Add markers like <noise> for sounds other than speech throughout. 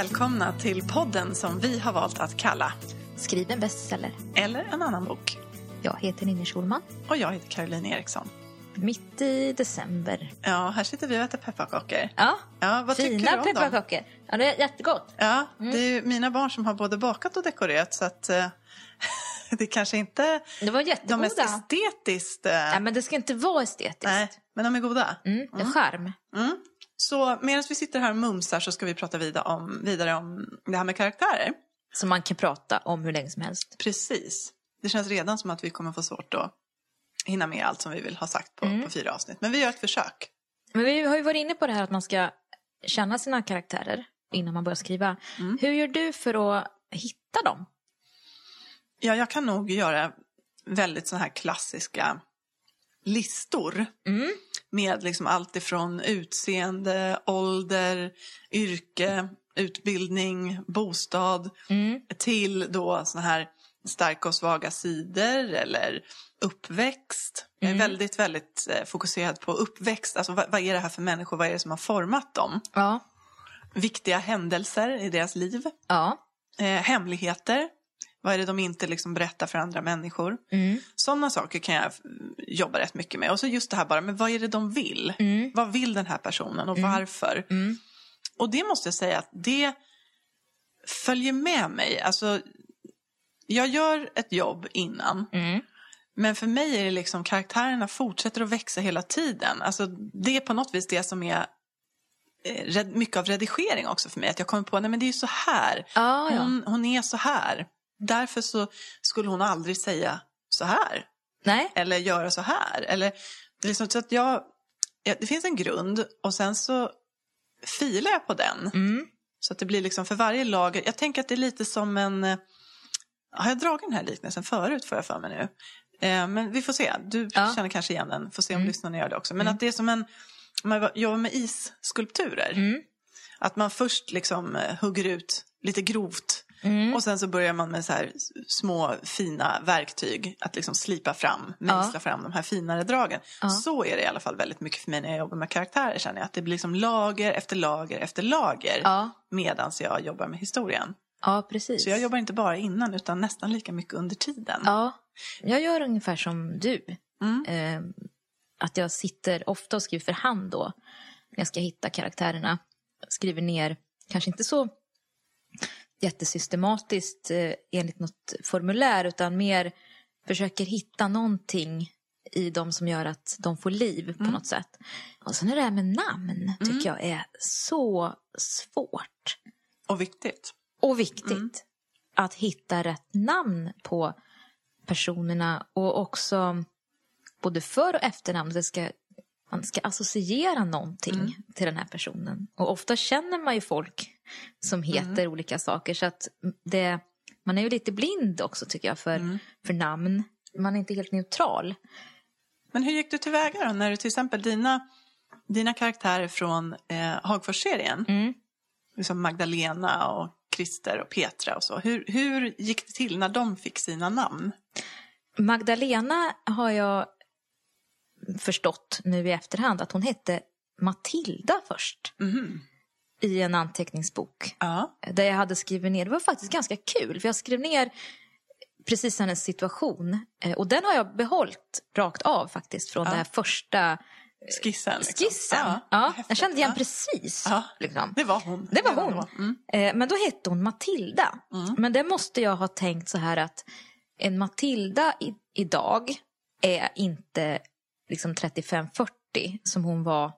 välkomna till podden som vi har valt att kalla Skriv en bestseller. Eller en annan bok. Jag heter Ninni Schulman. Och jag heter Caroline Eriksson. Mitt i december. Ja, här sitter vi och äter pepparkakor. Ja, Ja, vad tycker du fina om dem? pepparkakor. Ja, det är jättegott. Ja, det är mina barn som har både bakat och dekorerat så att eh, <laughs> det kanske inte Det var de jättegoda. mest estetiskt... Eh, Nej, men det ska inte vara estetiskt. nej, men de är goda. Mm, det är charm. Mm. Så medan vi sitter här och mumsar så ska vi prata vidare om, vidare om det här med karaktärer. Som man kan prata om hur länge som helst. Precis. Det känns redan som att vi kommer få svårt att hinna med allt som vi vill ha sagt på, Mm. på fyra avsnitt. Men vi gör ett försök. Men vi har ju varit inne på det här att man ska känna sina karaktärer innan man börjar skriva. Mm. Hur gör du för att hitta dem? Ja, jag kan nog göra väldigt sådana här klassiska listor. Mm. Med liksom allt ifrån utseende, ålder, yrke, utbildning, bostad Mm. till då såna här starka och svaga sidor eller uppväxt. Jag är Mm. väldigt, väldigt eh, fokuserad på uppväxt. Alltså vad, vad är det här för människor? Vad är det som har format dem? Ja. Viktiga händelser i deras liv. Ja. Eh, hemligheter. Vad är det de inte liksom berättar för andra människor? Mm. Sådana saker kan jag mm, jobba rätt mycket med. Och så just det här bara, men vad är det de vill? Mm. Vad vill den här personen och varför? Mm. Och det måste jag säga att det följer med mig. Alltså, jag gör ett jobb innan. Mm. Men för mig är det liksom karaktärerna fortsätter att växa hela tiden. Alltså, det är på något vis det som är eh, mycket av redigering också för mig. Att jag kommer på, nej men det är ju så här. Ja, ja. Hon, hon är så här. Därför så skulle hon aldrig säga så här. Nej. Eller göra så här. Eller, liksom så att jag, ja, det finns en grund och sen så filar jag på den. Mm. Så att det blir liksom för varje lager. Jag tänker att det är lite som en... eh, Har jag dragit den här liknelsen förut får jag för mig nu? Eh, men vi får se. Du Ja. känner kanske igen den. Får se om Mm. lyssnarna gör det också. Men att det är som en... Om man jobbar med isskulpturer. Mm. Att man först liksom eh, hugger ut lite grovt. Mm. Och sen så börjar man med så här små fina verktyg. Att liksom slipa fram, mejsla fram de här finare dragen. Ja. Så är det i alla fall väldigt mycket för mig när jag jobbar med karaktärer. Känner jag. Att det blir liksom lager efter lager efter lager. Ja. Medan jag jobbar med historien. ja, precis. Så jag jobbar inte bara innan utan nästan lika mycket under tiden. Ja, jag gör ungefär som du. Mm. Eh, att jag sitter ofta och skriver för hand då. När jag ska hitta karaktärerna. Skriver ner, kanske inte så jättesystematiskt eh, enligt något formulär. Utan mer försöker hitta någonting i dem som gör att de får liv på något sätt. Och sen är det här med namn tycker jag är så svårt. Och viktigt. Och viktigt att hitta rätt namn på personerna och också både för och efternamn. Det ska, man ska associera någonting till den här personen. Och ofta känner man ju folk som heter olika saker så att det, man är ju lite blind också tycker jag för, för namn. Man är inte helt neutral. Men hur gick du tillväga då när du till exempel dina, dina karaktärer från eh, Hagfors-serien. Mm. Liksom Magdalena och Christer och Petra och så. Hur, hur gick det till när de fick sina namn? Magdalena har jag förstått nu i efterhand att hon hette Matilda först. Mhm. I en anteckningsbok. Ja. Där jag hade skrivit ner, det var faktiskt ganska kul. För jag skrev ner precis hennes situation. Eh, Och den har jag behållit rakt av faktiskt från Ja. den här första Skissen. Liksom. skissen. Ja, Ja, häftigt. jag kände igen Ja. precis. Ja. Liksom. Det var hon. Det var hon. Mm. Eh, Men då hette hon Matilda. Mm. Men det måste jag ha tänkt så här att en Matilda i, idag är inte liksom 35-40 som hon var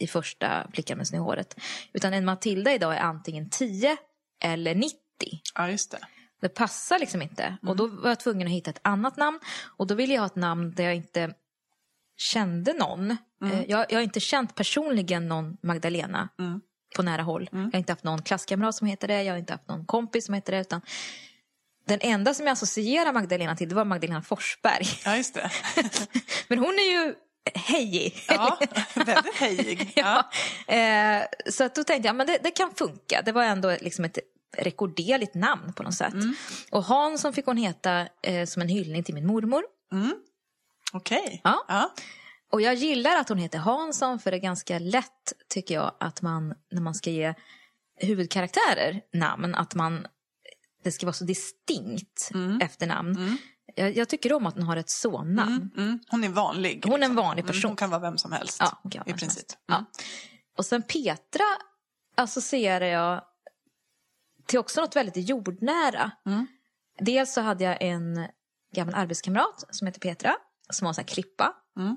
i första Flickan med snöhåret. Utan en Matilda idag är antingen 10 eller 90. Ja, just det. Det passar liksom inte. Och då var jag tvungen att hitta ett annat namn. Och då ville jag ha ett namn där jag inte kände någon. Eh, Jag, jag har inte känt personligen någon Magdalena Mm. på nära håll. Jag har inte haft någon klasskamrat som heter det. Jag har inte haft någon kompis som heter det. Utan den enda som jag associerar Magdalena till det var Magdalena Forsberg. Ja, just det. <laughs> Men hon är ju hejig. Ja, väldigt hejig. <laughs> Ja. Ja. Eh, så att då tänkte jag, men det, det kan funka. Det var ändå liksom ett rekorderligt namn på något sätt. Och Hansson fick hon heta eh, som en hyllning till min mormor. Mm. Okej. Ja. Ja. Och jag gillar att hon heter Hansson för det är ganska lätt tycker jag att man när man ska ge huvudkaraktärer namn, att man det ska vara så distinkt efternamn. Jag, jag tycker om att hon har ett sonnamn. Mm, mm. Hon är vanlig. Hon är en liksom. vanlig Mm, person. Hon kan vara vem som helst. Ja, I vem som princip. Mm. Ja. Och sen Petra associerar jag till också något väldigt jordnära. Mm. Dels så hade jag en gammal arbetskamrat som heter Petra, som var en sån här klippa. Mm.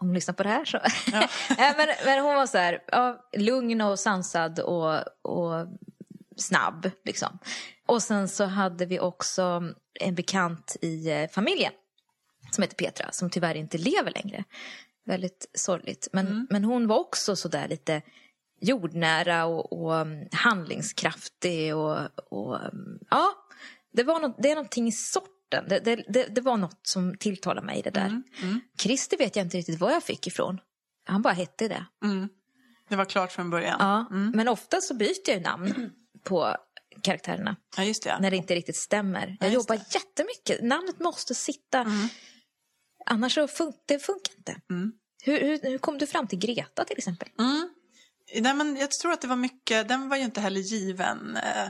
Om hon lyssnar på det här så. Ja. <laughs> Men, men hon var så här, ja, lugn och sansad och, och snabb. Liksom. Och sen så hade vi också en bekant i eh, familjen som heter Petra, som tyvärr inte lever längre. Väldigt sorgligt. Men, men hon var också så där lite jordnära och, och um, handlingskraftig. Och, och um, ja, det, var något, det är någonting i sorten. Det, det, det, det var något som tilltalade mig i det där. Christer vet jag inte riktigt var jag fick ifrån. Han bara hette det. Mm. Det var klart från början. Ja, Men ofta så byter jag ju namn på karaktärerna Ja, just det. när det inte riktigt stämmer. Jag just jobbar jättemycket. Namnet måste sitta. Annars så fun- det funkar inte. Hur, hur, hur kom du fram till Greta till exempel? Mm. Nej, men jag tror att det var mycket, den var ju inte heller given. eh,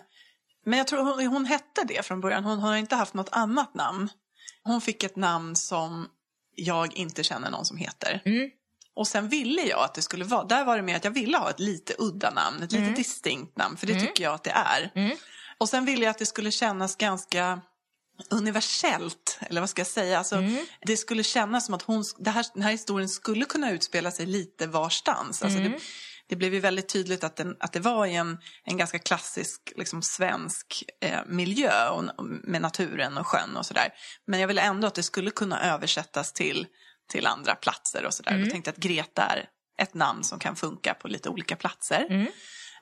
Men jag tror hon, hon hette det från början. Hon har inte haft något annat namn. Hon fick ett namn som jag inte känner någon som heter. Mm. Och sen ville jag att det skulle vara, där var det mer att jag ville ha ett lite udda namn, ett lite distinkt namn, för det tycker jag att det är. Och sen ville jag att det skulle kännas ganska universellt, eller vad ska jag säga? Alltså, Det skulle kännas som att hon, det här, den här historien skulle kunna utspela sig lite varstans. Alltså det, det blev ju väldigt tydligt att, den, att det var i en, en ganska klassisk liksom, svensk eh, miljö och med naturen och sjön och sådär. Men jag ville ändå att det skulle kunna översättas till, till andra platser och sådär. Jag tänkte att Greta är ett namn som kan funka på lite olika platser.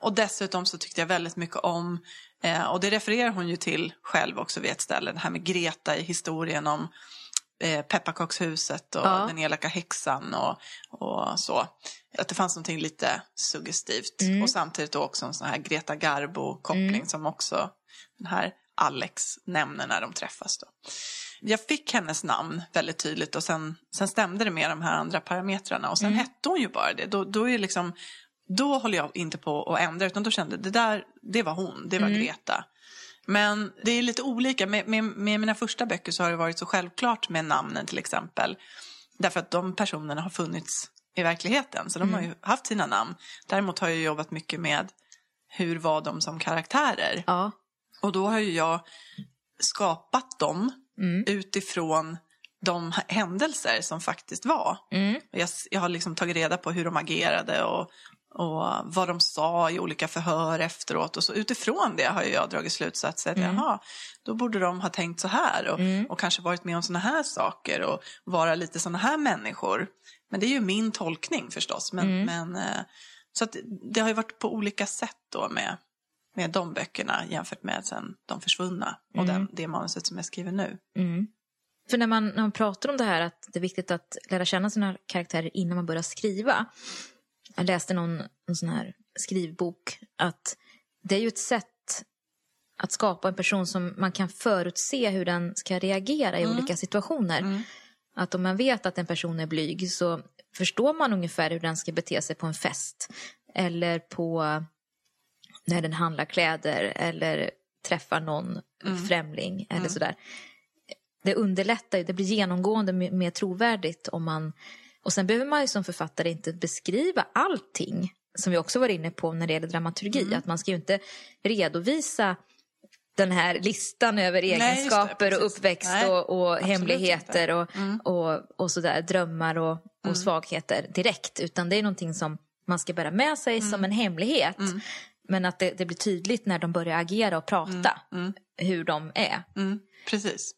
Och dessutom så tyckte jag väldigt mycket om, eh, och det refererar hon ju till själv också vid ett ställe, det här med Greta i historien om eh, pepparkakshuset och Ja. den elaka häxan och, och så. Att det fanns någonting lite suggestivt. Och samtidigt då också en sån här Greta Garbo-koppling som också den här Alex nämner när de träffas. Då. Jag fick hennes namn väldigt tydligt och sen, sen stämde det med de här andra parametrarna. Och sen hette hon ju bara det. Då, då, är liksom, då håller jag inte på att ändra utan då kände jag det där, det var hon, det var Greta. Men det är lite olika. Med, med, med mina första böcker så har det varit så självklart med namnen till exempel. Därför att de personerna har funnits i verkligheten. Så de har ju haft sina namn. Däremot har jag jobbat mycket med hur var de som karaktärer. Ja. Och då har ju jag skapat dem utifrån de händelser som faktiskt var. Och Jag, jag har liksom tagit reda på hur de agerade och, och vad de sa i olika förhör efteråt. Och så utifrån det har jag dragit slutsatser att jaha, då borde de ha tänkt så här och, och kanske varit med om såna här saker och vara lite såna här människor. Men det är ju min tolkning förstås. Men, men, eh, så det har ju varit på olika sätt då med, med de böckerna jämfört med sen De försvunna och den, det manuset som jag skriver nu. För när man, när man pratar om det här att det är viktigt att lära känna sina karaktärer innan man börjar skriva. Jag läste någon, någon sån här skrivbok att det är ju ett sätt att skapa en person som man kan förutse hur den ska reagera i olika situationer. Att om man vet att en person är blyg så förstår man ungefär hur den ska bete sig på en fest. Eller på när den handlar kläder eller träffar någon främling eller sådär. Det underlättar det blir genomgående mer, trovärdigt om man... Och sen behöver man ju som författare inte beskriva allting som vi också var inne på när det gäller dramaturgi. Att man ska ju inte redovisa den här listan över det, egenskaper och precis. uppväxt Nej, och, och hemligheter och, Mm. och, och sådär, drömmar och, och svagheter direkt. Utan det är någonting som man ska bära med sig Mm. som en hemlighet. Men att det, det blir tydligt när de börjar agera och prata hur de är. Mm, precis.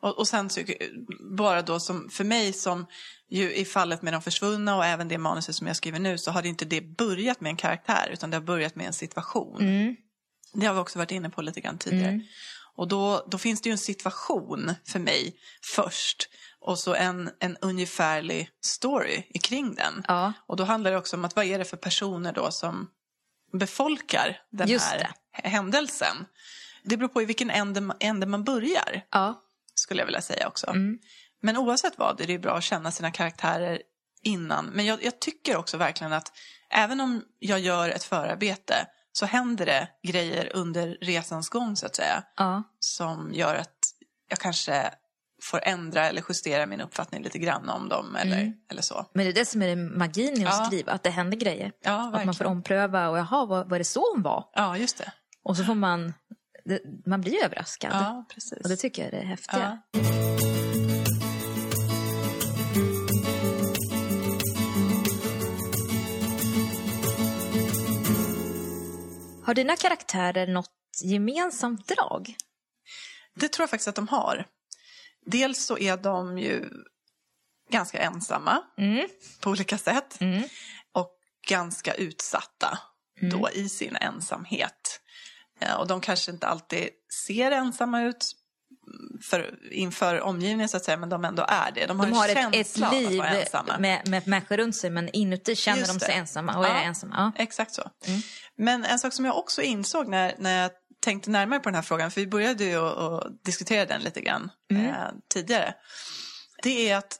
Och, och sen tycker jag, bara då som, för mig som ju i fallet med de försvunna och även det manuset som jag skriver nu så har det inte det börjat med en karaktär utan det har börjat med en situation. Det har vi också varit inne på lite grann tidigare. Och då, då finns det ju en situation för mig först och så en, en ungefärlig story kring den. Ja. Och då handlar det också om att vad är det för personer då som befolkar den Just här det. händelsen. Det beror på i vilken ände, man- ände man börjar, Ja. skulle jag vilja säga också. Men oavsett vad är det bra att känna sina karaktärer innan. Men jag, jag tycker också verkligen att även om jag gör ett förarbete så händer det grejer under resans gång så att säga. Ja. Som gör att jag kanske får ändra eller justera min uppfattning lite grann om dem eller, Mm. eller så. Men det är det som är magin i att Ja. skriva, att det händer grejer. Ja, Att man får ompröva och jaha, var, var det så hon var? Ja, just det. Och så får man, det, man blir överraskad. Ja, precis. Och det tycker jag är det häftiga. ja. Har dina karaktärer något gemensamt drag? Det tror jag faktiskt att de har. Dels så är de ju ganska ensamma Mm. på olika sätt. Mm. Och ganska utsatta då i sin ensamhet. Eh, Och de kanske inte alltid ser ensamma ut för, inför omgivningen så att säga, men de ändå är det. De har, De har en ett, ett liv med, med människor runt sig men inuti känner de sig ensamma och Ja. är ensamma. Ja. Exakt så. Mm. Men en sak som jag också insåg när, när jag tänkte närmare på den här frågan, för vi började ju att, diskutera den lite grann Mm. eh, tidigare. Det är att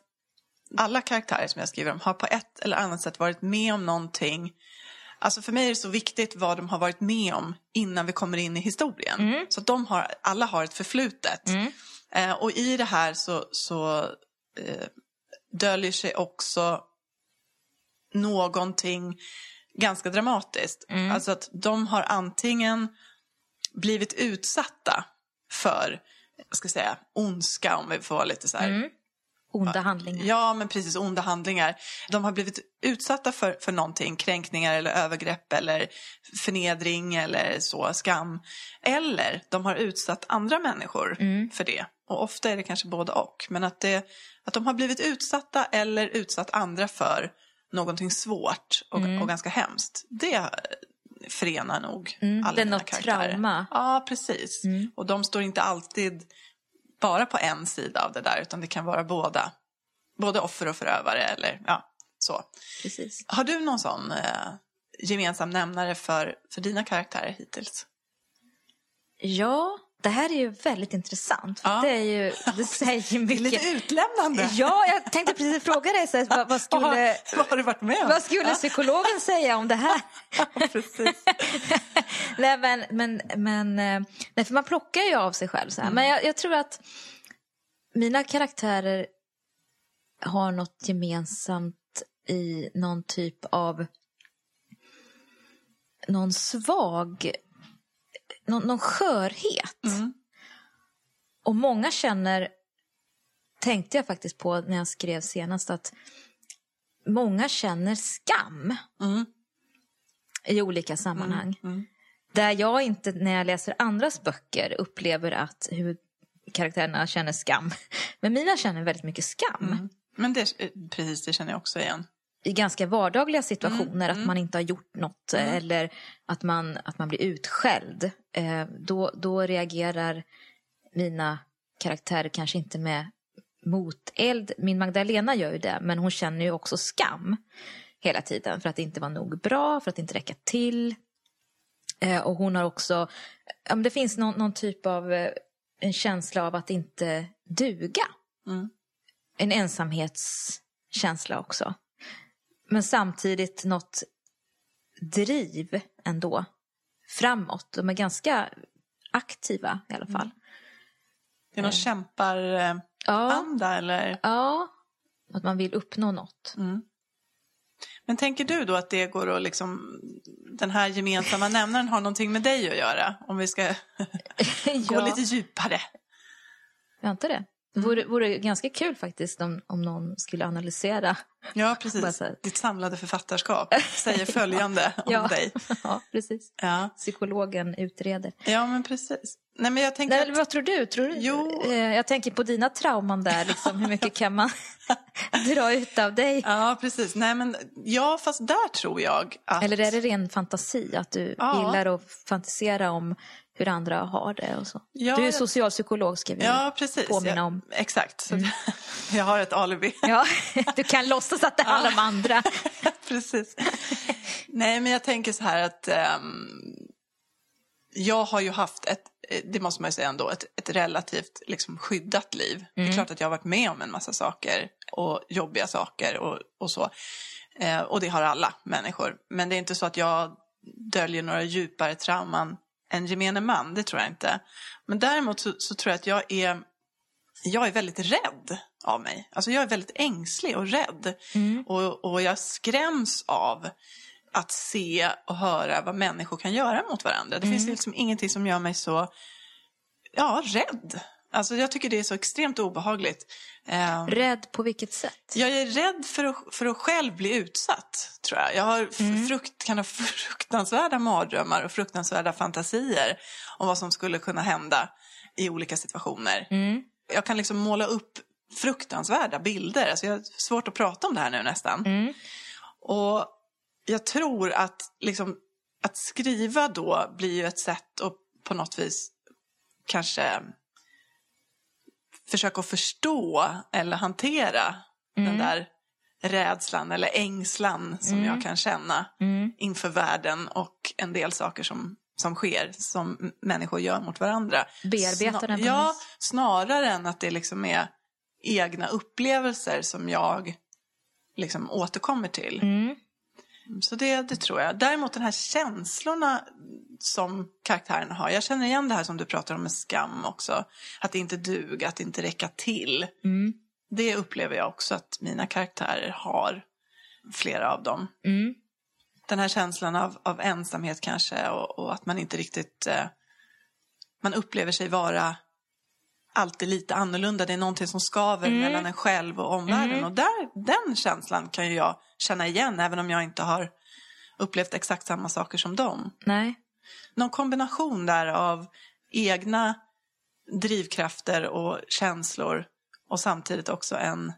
alla karaktärer som jag skriver om har på ett eller annat sätt varit med om någonting. Alltså för mig är det så viktigt vad de har varit med om innan vi kommer in i historien. Mm. Så de har, alla har ett förflutet. Mm. Eh, och i det här så, så eh, döljer sig också någonting ganska dramatiskt. Mm. Alltså att de har antingen blivit utsatta för, jag ska säga, ondska om vi får vara lite så här. Mm. Onda handlingar. Ja, men precis, onda handlingar. De har blivit utsatta för, för någonting, kränkningar eller övergrepp eller förnedring eller så, skam. Eller de har utsatt andra människor Mm. för det. Och ofta är det kanske både och. Men att, det, att de har blivit utsatta eller utsatt andra för någonting svårt och, och ganska hemskt. Det förenar nog Mm, alla det är något karaktärer. trauma. Ja, precis. Mm. Och de står inte alltid bara på en sida av det där utan det kan vara båda. Både offer och förövare eller ja, så. Precis. Har du någon sån eh, gemensam nämnare för, för dina karaktärer hittills? Ja, det här är ju väldigt intressant. För Ja. Det, är ju, det säger <laughs> Det är mycket. lite utlämnande. Ja, jag tänkte precis fråga dig, så vad, vad, skulle, vad har du varit med om? vad skulle psykologen säga om det här? <laughs> Precis. <laughs> nej, men, men, men eh, nej, för man plockar ju av sig själv så här. Men jag, jag tror att mina karaktärer har något gemensamt i någon typ av någon svag, någon, någon skörhet. Mm. Och många känner, tänkte jag faktiskt på när jag skrev senast, att många känner skam Mm. i olika sammanhang. Mm. Där jag inte, när jag läser andras böcker, upplever att huvudkaraktärerna känner skam. <laughs> Men mina känner väldigt mycket skam. Mm. Men det, eh, precis, det känner jag också igen. I ganska vardagliga situationer, Mm, att man inte har gjort något Mm. eller att man, att man blir utskälld. Eh, då, då reagerar mina karaktärer kanske inte med moteld. Min Magdalena gör ju det, men hon känner ju också skam hela tiden för att det inte var nog bra, för att det inte räcka till. Eh, och hon har också, det finns någon, någon typ av eh, en känsla av att inte duga. Mm. En ensamhetskänsla också. Men samtidigt något driv ändå framåt. De är ganska aktiva i alla fall. Det är någon kämpar-anda Ja, eller? ja, att man vill uppnå något. Mm. Men tänker du då att det går att liksom, den här gemensamma <laughs> nämnaren har någonting med dig att göra? Om vi ska <laughs> gå ja, lite djupare. vänta det. Det vore, vore ganska kul faktiskt om, om någon skulle analysera. Ja, precis. Ditt samlade författarskap <laughs> säger följande om Ja. dig. ja, precis. Ja. Psykologen utreder. ja, men precis. Nej, men jag tänker Nej, att... vad tror du? Tror du? Jo. Eh, Jag tänker på dina trauman där. Liksom, hur mycket <laughs> kan man <laughs> dra ut av dig? Ja, precis. Nej, men ja, fast där tror jag att... Eller är det ren fantasi? Att du Ja. gillar att fantisera om hur andra har det och så? Ja, du är jag- socialpsykolog ska vi Ja, precis. påminna jag, om. Exakt. Så <laughs> jag har ett alibi. Ja, <laughs> du kan låtsas att det handlar om andra. <laughs> Precis. Nej, men jag tänker så här att ehm, jag har ju haft ett, det måste man ju säga ändå, ett, ett relativt liksom, skyddat liv. Det är klart att jag har varit med om en massa saker och jobbiga saker och, och så. Eh, och det har alla människor. Men det är inte så att jag döljer några djupare trauman än gemene man, det tror jag inte. Men däremot så, så tror jag att jag är, jag är väldigt rädd av mig. Alltså jag är väldigt ängslig och rädd. Mm. Och, och jag skräms av att se och höra vad människor kan göra mot varandra. Det finns liksom ingenting som gör mig så ja, rädd. Alltså jag tycker det är så extremt obehagligt. Eh, Rädd på vilket sätt? jag är rädd för att, för att själv bli utsatt, tror jag. Jag har f- frukt, kan ha <laughs> fruktansvärda mardrömmar och fruktansvärda fantasier om vad som skulle kunna hända i olika situationer. Mm. Jag kan liksom måla upp fruktansvärda bilder. Alltså jag har svårt att prata om det här nu nästan. Mm. Och jag tror att, liksom, att skriva då blir ju ett sätt att på något vis kanske försöka förstå eller hantera den där rädslan eller ängslan som jag kan känna Mm. inför världen och en del saker som, som sker, som människor gör mot varandra. Bearbeta den Ja, snarare än att det liksom är egna upplevelser som jag liksom återkommer till. Mm. Så det, det tror jag. Däremot den här känslorna som karaktärerna har. Jag känner igen det här som du pratar om med skam också. Att inte duga, att inte räcka till. Mm. Det upplever jag också att mina karaktärer har. Flera av dem. Mm. Den här känslan av, av ensamhet kanske och, och att man inte riktigt... Eh, man upplever sig vara alltid lite annorlunda. Det är någonting som skaver mellan en själv och omvärlden. Och där, den känslan kan ju jag känna igen även om jag inte har upplevt exakt samma saker som dem. Nej. Någon kombination där av egna drivkrafter och känslor och samtidigt också en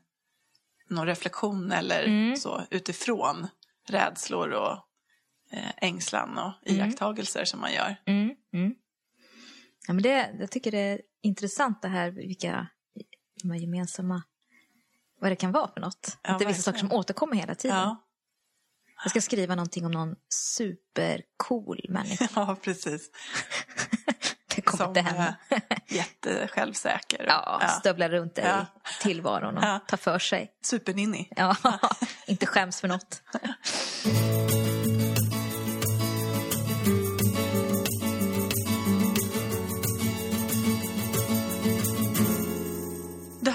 någon reflektion eller så utifrån rädslor och eh, ängslan och iakttagelser som man gör. Ja, men det, jag tycker det är intressant det här vilka de här gemensamma, vad det kan vara för något. Ja, att det är vissa saker som återkommer hela tiden. Ja, Jag ska skriva någonting om någon supercool människa. <laughs> ja precis. <laughs> Det kommer Som inte hända. eh, <laughs> jättesjälvsäker. och- Ja, stövlar runt i Ja. tillvaron och Ja. tar för sig. Superninny. Ja, inte skäms för något.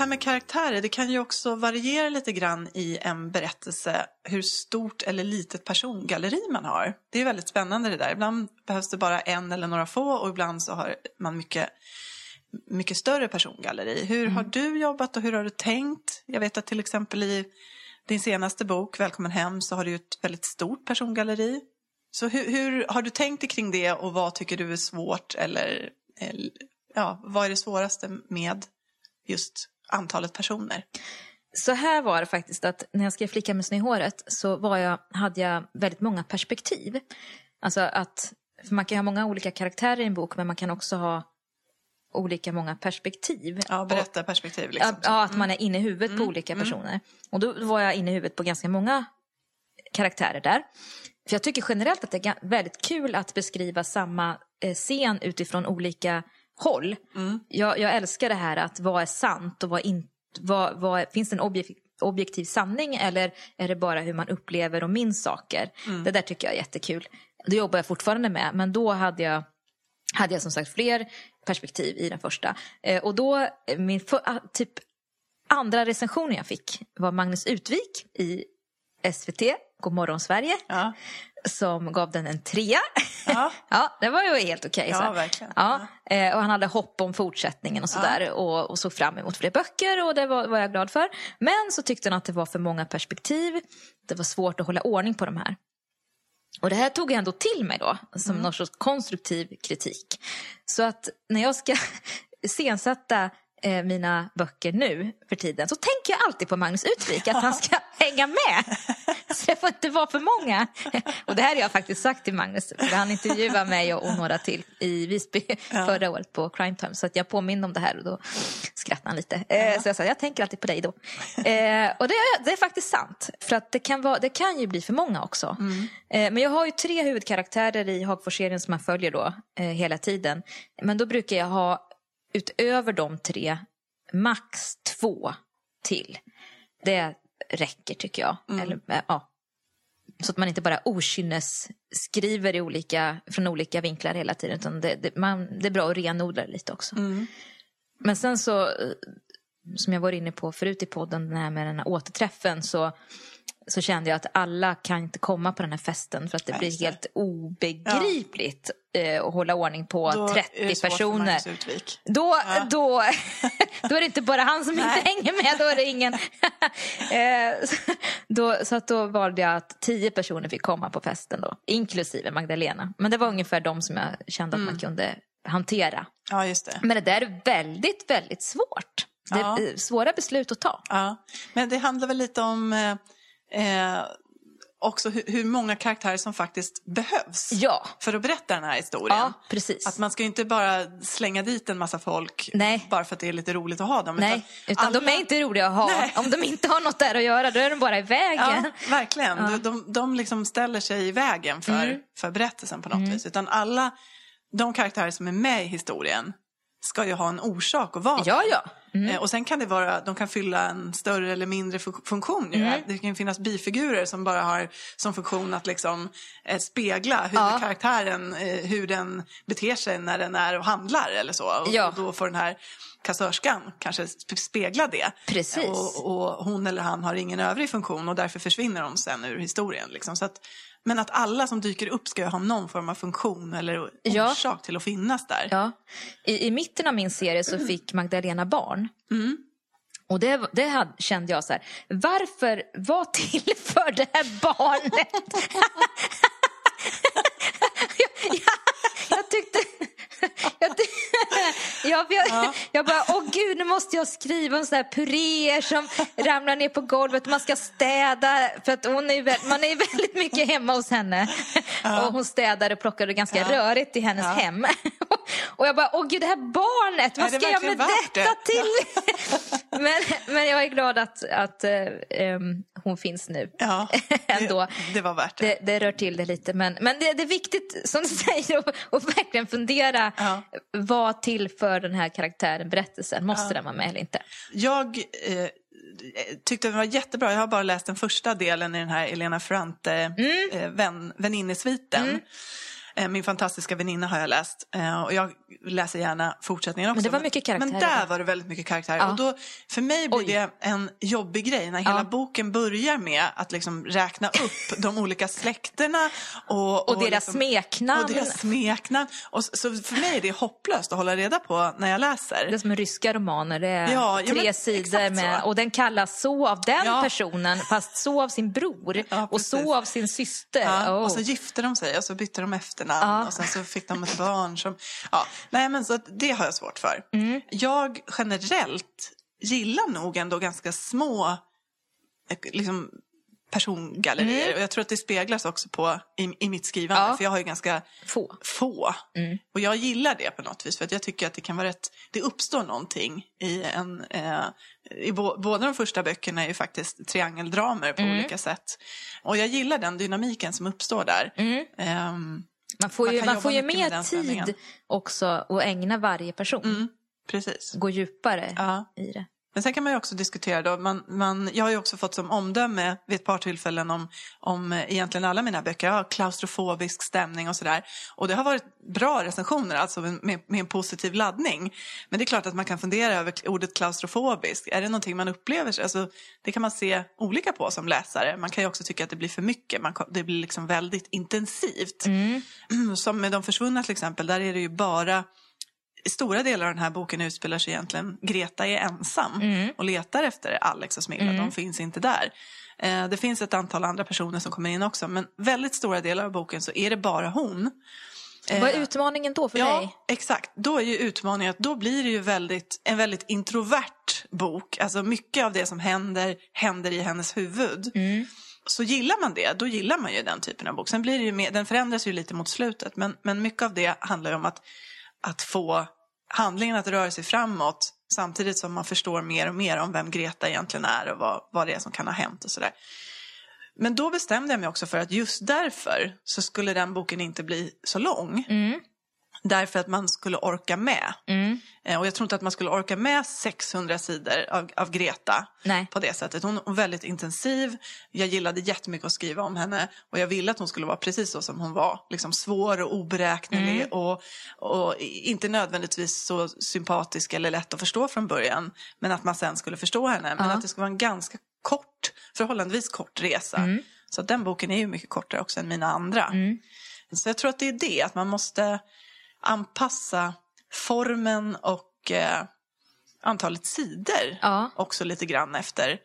Här med karaktärer, det kan ju också variera lite grann i en berättelse hur stort eller litet persongalleri man har. Det är väldigt spännande det där. Ibland behövs det bara en eller några få och ibland så har man mycket, mycket större persongalleri. Hur har du jobbat och hur har du tänkt? Jag vet att till exempel i din senaste bok, Välkommen hem, så har du ett väldigt stort persongalleri. Så hur, hur har du tänkt kring det och vad tycker du är svårt eller, eller ja, vad är det svåraste med just antalet personer? Så här var det faktiskt att när jag skrev Flickan med snö i håret så var jag, hade jag väldigt många perspektiv. Alltså att, man kan ha många olika karaktärer i en bok men man kan också ha olika många perspektiv. Ja, berättarperspektiv liksom. Ja, att man är inne i huvudet på olika personer. Och då var jag inne i huvudet på ganska många karaktärer där. För jag tycker generellt att det är väldigt kul att beskriva samma eh, scen utifrån olika håll. Jag, jag älskar det här att vad är sant och vad inte vad, vad, finns det en objek, objektiv sanning eller är det bara hur man upplever och minns saker? Det där tycker jag är jättekul. Det jobbar jag fortfarande med, men då hade jag hade jag som sagt fler perspektiv i den första. Eh, och då, eh, min för, ah, typ andra recensionen jag fick var Magnus Utvik i SVT, Godmorgon Sverige, Ja, som gav den en trea. ja, <laughs> ja, det var ju helt okej. Ja, så här. verkligen. Ja, eh, och han hade hopp om fortsättningen och sådär och, och såg fram emot fler böcker och det var, var jag glad för. Men så tyckte han att det var för många perspektiv. Det var svårt att hålla ordning på de här. Och det här tog jag ändå till mig då, som någon sorts konstruktiv kritik. Så att när jag ska <laughs> iscensätta eh, mina böcker nu för tiden så tänker jag alltid på Magnus Utvik, att han <laughs> ska hänga med. <laughs> Så det får inte vara för många. Och det här har jag faktiskt sagt till Magnus, för han intervjuade mig och, några till i Visby förra året på Crime Time. Så att jag påminner om det här och då skrattade han lite. Eh, så jag sa, jag tänker alltid på dig då. Eh, och det, är- det är faktiskt sant, för att det kan, vara, det kan ju bli för många också. Eh, men jag har ju tre huvudkaraktärer i Hagfors-serien som man följer då hela tiden. Men då brukar jag ha utöver de tre max två till. Det räcker tycker jag. Eller, eh, ja, Så att man inte bara okynnes skriver i olika, från olika vinklar hela tiden. Utan det, det, man, det är bra att renodla det lite också. Men sen så, eh, som jag var inne på förut i podden, den här med den här återträffen. Så, så kände jag att alla kan inte komma på den här festen. För att det Nej, blir helt obegripligt eh, att hålla ordning på Då är 30 det svårt för personer. Magnus Utvik. Då, då, <laughs> då är det inte bara han som inte Nej. hänger med, då är det ingen. <laughs> Eh, så- då, så att då valde jag att tio personer fick komma på festen då, inklusive Magdalena. Men det var ungefär de som jag kände att Mm. man kunde hantera. Ja, just det. Men det där är väldigt, väldigt svårt. Det är Ja. eh, svåra beslut att ta. Ja. Men det handlar väl lite om eh, också hur, hur många karaktärer som faktiskt behövs Ja, för att berätta den här historien. ja. Att man ska inte bara slänga dit en massa folk Nej. bara för att det är lite roligt att ha dem. Nej, utan de alla- är inte roliga att ha. Nej. Om de inte har något där att göra, då är de bara i vägen. Ja, verkligen. De, de, de liksom ställer sig i vägen för, Mm. för berättelsen på något vis. Utan alla de karaktärer som är med i historien ska ju ha en orsak att vara Ja, ja. Eh, Och sen kan det vara, de kan fylla en större eller mindre fun- funktion. Ju. Mm. Det kan finnas bifigurer som bara har som funktion att liksom eh, spegla Ja. huvudkaraktären, eh, hur den beter sig när den är och handlar eller så. Och, Ja. och då får den här kassörskan kanske sp- spegla det. Precis. Och, och hon eller han har ingen övrig funktion och därför försvinner de sen ur historien. Liksom. Så att, men att alla som dyker upp ska ha någon form av funktion eller Ja. orsak till att finnas där. Ja. I, I mitten av min serie så fick Magdalena barn. Mm. Och det, det hade, kände jag så här, varför, vad tillför det här barnet? jag, <laughs> jag, jag tyckte... Jag, ty- jag, jag, <laughs> jag bara, åh gud, nu måste jag skriva om så här puréer som ramlar ner på golvet. Man ska städa, för att hon är, man är <laughs> väldigt mycket hemma hos henne. Och hon städade och plockade ganska rörigt i hennes hem. <laughs> Och jag bara, åh gud, det här barnet, vad det ska jag med detta det? till? men, men jag är glad att, att eh, em, hon finns nu. Ja, <laughs> Ändå. det, det var värt det. Det, det rör till det lite, men, men det, det är viktigt som du <laughs> säger att, verkligen fundera Ja. vad tillför den här karaktären berättelsen. Måste den vara med eller inte? Jag eh, tyckte det var jättebra. Jag har bara läst den första delen i den här Elena Ferrante Mm. eh, vän, väninnesviten. Eh, Min fantastiska väninna har jag läst eh, och jag läser gärna fortsättningen också. Men det var mycket karaktärer Men där var det väldigt mycket karaktärer. Ja. Och då, för mig blir Oj. det en jobbig grej när hela Ja. boken börjar med att liksom räkna upp <laughs> de olika släkterna. Och, Och deras liksom, smeknamn. Och deras smeknamn. Och så, för mig är det hopplöst att hålla reda på när jag läser. Det är som ryska romaner, det är Ja, tre men sidor med, och den kallas så av den Ja. personen fast så av sin bror <laughs> och så av sin syster. Oh. Och så gifte de sig och så bytte de efternamn Ja. och sen så fick de ett barn som... Ja, nej men så det har jag svårt för. Mm. Jag generellt gillar nog ändå ganska små eh, liksom, persongallerier. Och jag tror att det speglas också på, i, i mitt skrivande. Mm. Ja. För jag har ju ganska Få. få. Mm. Och jag gillar det på något vis. För att jag tycker att det kan vara rätt... Det uppstår någonting i en... Eh, i bo, båda de första böckerna är ju faktiskt triangeldramer på Mm. olika sätt. Och jag gillar den dynamiken som uppstår där. Ehm, Man får Man ju, man jobba får ju mer tid också att ägna varje person. mm, precis. Gå djupare Ja. i det. Men sen kan man ju också diskutera då, man, man, jag har ju också fått som omdöme vid ett par tillfällen om, om eh, egentligen alla mina böcker, ja, klaustrofobisk stämning och sådär. Och det har varit bra recensioner, alltså med, med en positiv laddning. Men det är klart att man kan fundera över ordet klaustrofobisk. Är det någonting man upplever? Alltså, det kan man se olika på som läsare. Man kan ju också tycka att det blir för mycket, man, det blir liksom väldigt intensivt. <clears throat> Som med De försvunna till exempel, där är det ju bara stora delar av den här boken utspelar sig egentligen, Greta är ensam och letar efter Alex och Smilla, de finns inte där. Eh, det finns ett antal andra personer som kommer in också, men väldigt stora delar av boken så är det bara hon. Vad är utmaningen då för Ja, dig? exakt. Då är ju utmaningen att då blir det ju väldigt, en väldigt introvert bok. Alltså mycket av det som händer, händer i hennes huvud. Så gillar man det, då gillar man ju den typen av bok. Sen blir det ju mer, den förändras ju lite mot slutet, men, men mycket av det handlar ju om att, att få handlingen att röra sig framåt samtidigt som man förstår mer och mer om vem Greta egentligen är och vad, vad det är som kan ha hänt och sådär. Men då bestämde jag mig också för att just därför så skulle den boken inte bli så lång. Mm. Därför att man skulle orka med. Eh, och jag tror inte att man skulle orka med 600 sidor av, av Greta Nej. på det sättet. Hon är väldigt intensiv. Jag gillade jättemycket att skriva om henne och jag ville att hon skulle vara precis så som hon var. Liksom svår och oberäknelig Mm. och, och inte nödvändigtvis så sympatisk eller lätt att förstå från början. Men att man sen skulle förstå henne. Men Ja. att det skulle vara en ganska kort, förhållandevis kort resa. Mm. Så den boken är ju mycket kortare också än mina andra. Så jag tror att det är det, att man måste anpassa formen och eh, antalet sidor Ja. också lite grann efter.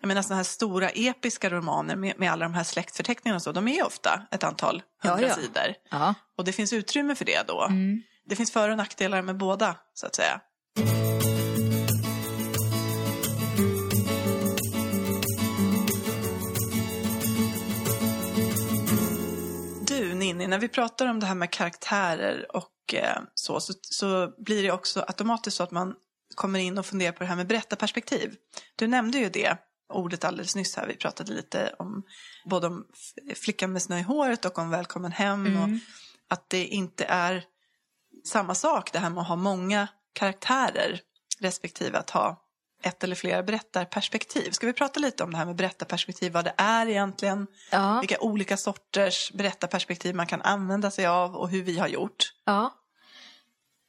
Jag menar sådana här stora episka romaner med, med alla de här släktförteckningarna och så, de är ofta ett antal Ja, hundra ja. sidor. Ja. Och det finns utrymme för det då. Mm. Det finns för och nackdelar med båda, så att säga. Ninni, när vi pratar om det här med karaktärer och eh, så, så, så blir det också automatiskt så att man kommer in och funderar på det här med berättarperspektiv. Du nämnde ju det ordet alldeles nyss här. Vi pratade lite om både om flickan med snö i håret och om välkommen hem. Och att det inte är samma sak det här med att ha många karaktärer respektive att ha ett eller flera berättarperspektiv. Ska vi prata lite om det här med berättarperspektiv, vad det är egentligen, Ja. vilka olika sorters berättarperspektiv man kan använda sig av och hur vi har gjort. Ja.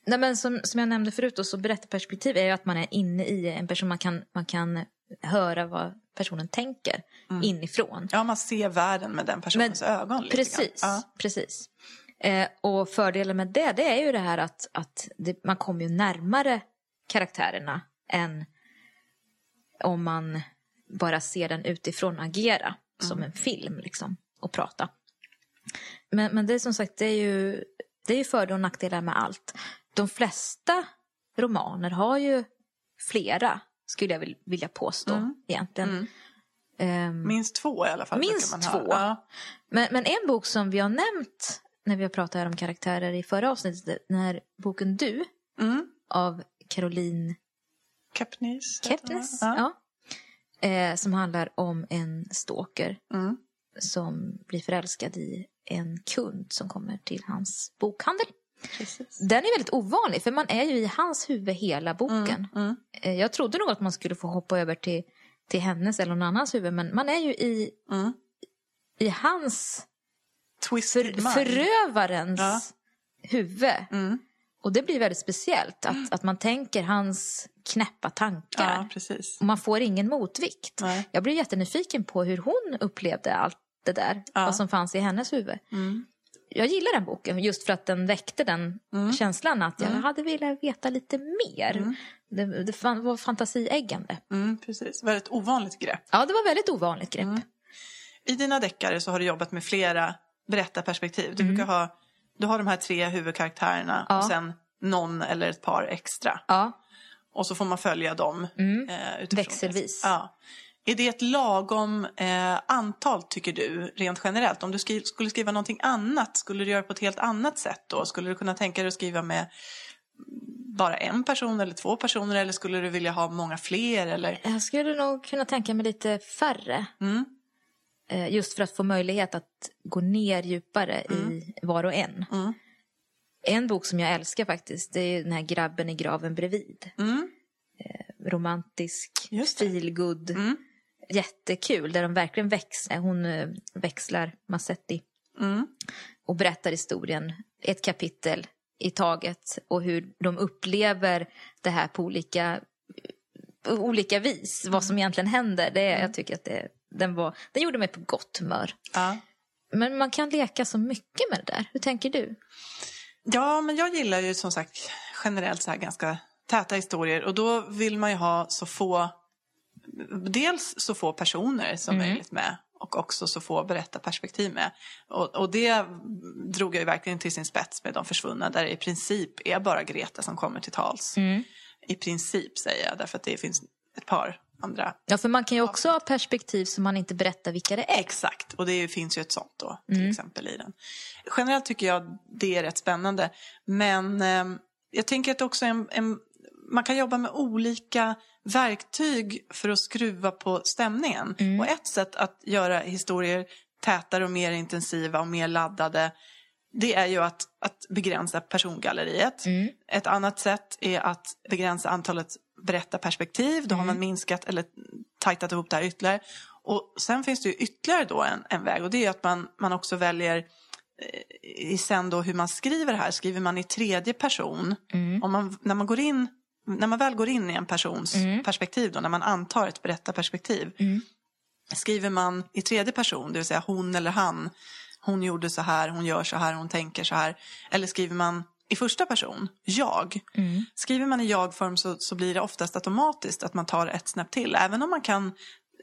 Nej, men som, som jag nämnde förut, då, så berättarperspektiv är ju att man är inne i en person. Man kan, man kan höra vad personen tänker inifrån. Ja, man ser världen med den personens ögon. Lite Precis. Ja. precis. Eh, och fördelen med det, det är ju det här att, att det, man kommer ju närmare karaktärerna än om man bara ser den utifrån agera som en film liksom och prata. Men, men det är som sagt, det är ju, det är ju för och nackdelar med allt. De flesta romaner har ju flera, skulle jag vil- vilja påstå egentligen. Ehm, Minst två i alla fall. Minst två. Ja. men, men en bok som vi har nämnt när vi har pratat om karaktärer i förra avsnittet, den här boken Du Mm. av Caroline Kepnes, den, va? ja. eh, som handlar om en stalker Mm. som blir förälskad i en kund som kommer till hans bokhandel. Precis. Den är väldigt ovanlig för man är ju i hans huvud hela boken. Mm. Eh, Jag trodde nog att man skulle få hoppa över till, till hennes eller någon annans huvud men man är ju i, Mm. i hans Twisted för, mind. förövarens Ja. huvud. Mm. Och det blir väldigt speciellt att, att man tänker hans knäppa tankar. Ja. Och man får ingen motvikt. Nej. Jag blir jättenyfiken på hur hon upplevde allt det där. Ja. Vad som fanns i hennes huvud. Mm. Jag gillar den boken just för att den väckte den känslan att jag hade velat veta lite mer. Det, det fan- var fantasieggande. Mm, precis. Väldigt ovanligt grepp. Ja, det var väldigt ovanligt grepp. Mm. I dina deckare så har du jobbat med flera berättarperspektiv. Du Mm. brukar ha, du har de här tre huvudkaraktärerna Ja. och sen någon eller ett par extra. Ja, Och så får man följa dem. Eh, utifrån Växelvis. Ja. Är det ett lagom eh, antal tycker du, rent generellt? Om du skri- skulle skriva någonting annat, skulle du göra på ett helt annat sätt då? Skulle du kunna tänka dig att skriva med bara en person eller två personer eller skulle du vilja ha många fler? Eller? jag skulle nog kunna tänka mig lite färre. Mm. Eh, Just för att få möjlighet att gå ner djupare i var och en. Mm. En bok som jag älskar faktiskt, det är den här Grabben i graven bredvid. Mm. Romantisk, Just det. feelgood, Mm. jättekul. Där de verkligen växlar, hon eh, växlar Massetti Mm. och berättar historien ett kapitel i taget och hur de upplever det här på olika, på olika vis. Vad som egentligen händer. Det, är- Jag tycker att det, den, var, den gjorde mig på gott humör. Ja. Men man kan leka så mycket med det där. Hur tänker du? Ja, men jag gillar ju som sagt generellt så här ganska täta historier och då vill man ju ha så få, dels så få personer som möjligt med och också så få berättarperspektiv med. Och, och det drog jag ju verkligen till sin spets med De försvunna där det i princip är bara Greta som kommer till tals. I princip säger jag, därför att det finns ett par andra Ja, för man kan ju också ha perspektiv som man inte berättar vilka det är. Exakt, och det finns ju ett sånt då till exempel i den. Generellt tycker jag det är rätt spännande. Men eh, jag tänker att också en, en, man kan jobba med olika verktyg för att skruva på stämningen. Och ett sätt att göra historier tätare och mer intensiva och mer laddade det är ju att, att begränsa persongalleriet. Mm. Ett annat sätt är att begränsa antalet berättarperspektiv. Då har man minskat eller tajtat ihop det här ytterligare. Och sen finns det ju ytterligare då en, en väg och det är att man, man också väljer eh, i sen då hur man skriver här. Skriver man i tredje person, om man, när, man går in, när man väl går in i en persons perspektiv, då, när man antar ett berättarperspektiv, skriver man i tredje person, det vill säga hon eller han, hon gjorde så här, hon gör så här, hon tänker så här. Eller skriver man i första person, jag. Skriver man i jag-form så, så blir det oftast automatiskt att man tar ett snäpp till. Även om man kan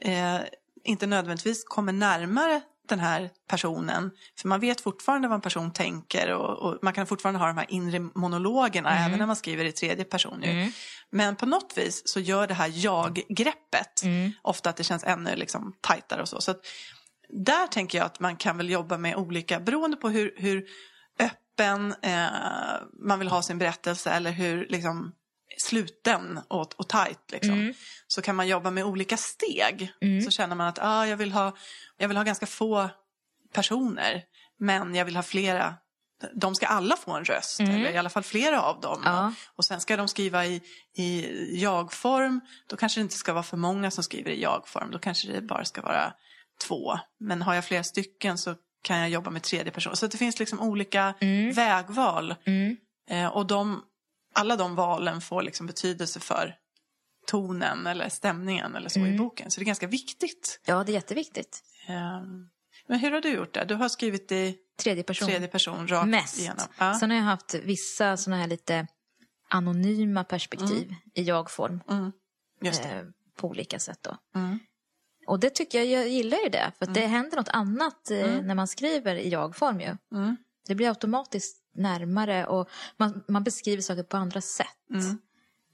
eh, inte nödvändigtvis kommer närmare den här personen. För man vet fortfarande vad en person tänker och, och man kan fortfarande ha de här inre monologerna även när man skriver i tredje person. Ju. Men på något vis så gör det här jag-greppet ofta att det känns ännu liksom tajtare och så. så där tänker jag att man kan väl jobba med olika, beroende på hur, hur öppen eh, man vill ha sin berättelse eller hur liksom, sluten och, och tajt. Liksom. Så kan man jobba med olika steg. Så känner man att ah, jag, vill ha, jag vill ha ganska få personer men jag vill ha flera de ska alla få en röst, eller i alla fall flera av dem. Ja. Och sen ska de skriva i, i jag-form. Då kanske det inte ska vara för många som skriver i jag-form. Då kanske det bara ska vara två. Men har jag flera stycken så kan jag jobba med tredje person. Så det finns liksom olika vägval. Eh, och de, alla de valen får liksom betydelse för tonen eller stämningen eller så i boken. Så det är ganska viktigt. Ja, det är jätteviktigt. Eh, men hur har du gjort det? Du har skrivit i Tredje person. tredje person rakt Mest. igenom. Ja. Sen har jag haft vissa såna här lite anonyma perspektiv i jag-form. Mm. Eh, på olika sätt då. Mm. Och det tycker jag, jag gillar ju det. För att det händer något annat eh, när man skriver i jag-form ju. Mm. Det blir automatiskt närmare och man, man beskriver saker på andra sätt. Mm.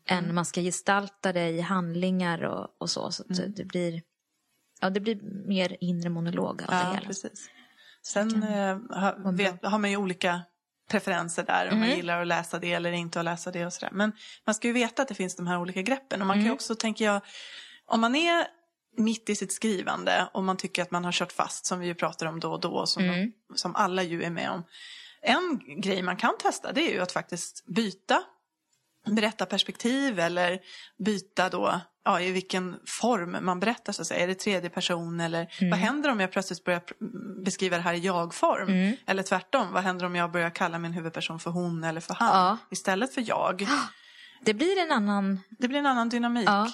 Än man ska gestalta det i handlingar och, och så. Så Mm. det blir Ja, det blir mer inre monolog av det Ja, hela. precis. Sen eh, har, vet, har man ju olika preferenser där. Om man Mm. gillar att läsa det eller inte att läsa det och sådär. Men man ska ju veta att det finns de här olika greppen. Och man Mm. kan ju också, tänker jag, om man är mitt i sitt skrivande och man tycker att man har kört fast, som vi ju pratar om då och då, som, Mm. som alla ju är med om. En grej man kan testa det är ju att faktiskt byta berättarperspektiv eller byta då ja, i vilken form man berättar så att säga. Är det tredje person eller Mm. vad händer om jag plötsligt börjar beskriva det här i jag-form? Mm. Eller tvärtom, vad händer om jag börjar kalla min huvudperson för hon eller för han Ja. istället för jag? <gasps> Det blir en annan... Det blir en annan dynamik. Ja.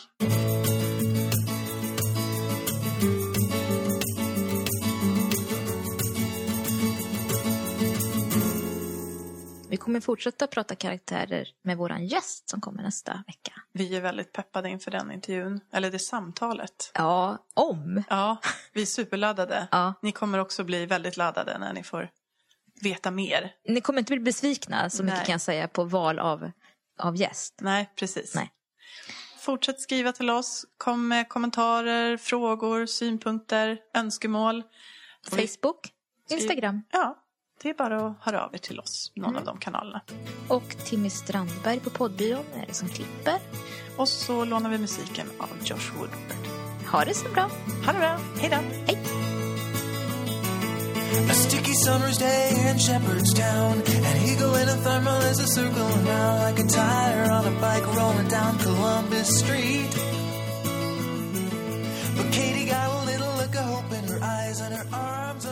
Kommer fortsätta prata karaktärer med våran gäst som kommer nästa vecka. Vi är väldigt peppade inför den intervjun, eller det samtalet. Ja, om. Ja, vi är superladdade. <laughs> Ja. Ni kommer också bli väldigt laddade när ni får veta mer. Ni kommer inte bli besvikna så mycket Nej. kan jag säga på val av, av gäst. Nej, precis. Nej. Fortsätt skriva till oss. Kom med kommentarer, frågor, synpunkter, önskemål. Facebook, Instagram Ja, det är bara att höra av er till oss, någon av de kanalerna. och Timmy Strandberg på poddbyrån är det som klipper. Och så lånar vi musiken av Josh Woodward. Ha det så bra. Ha det bra, hej då! Hej! A sticky summer's day in Shepherdstown he go in a thermal as a circle around Like a tire on a bike rolling down Columbus Street But Katie got a little look of hope in her eyes and her arms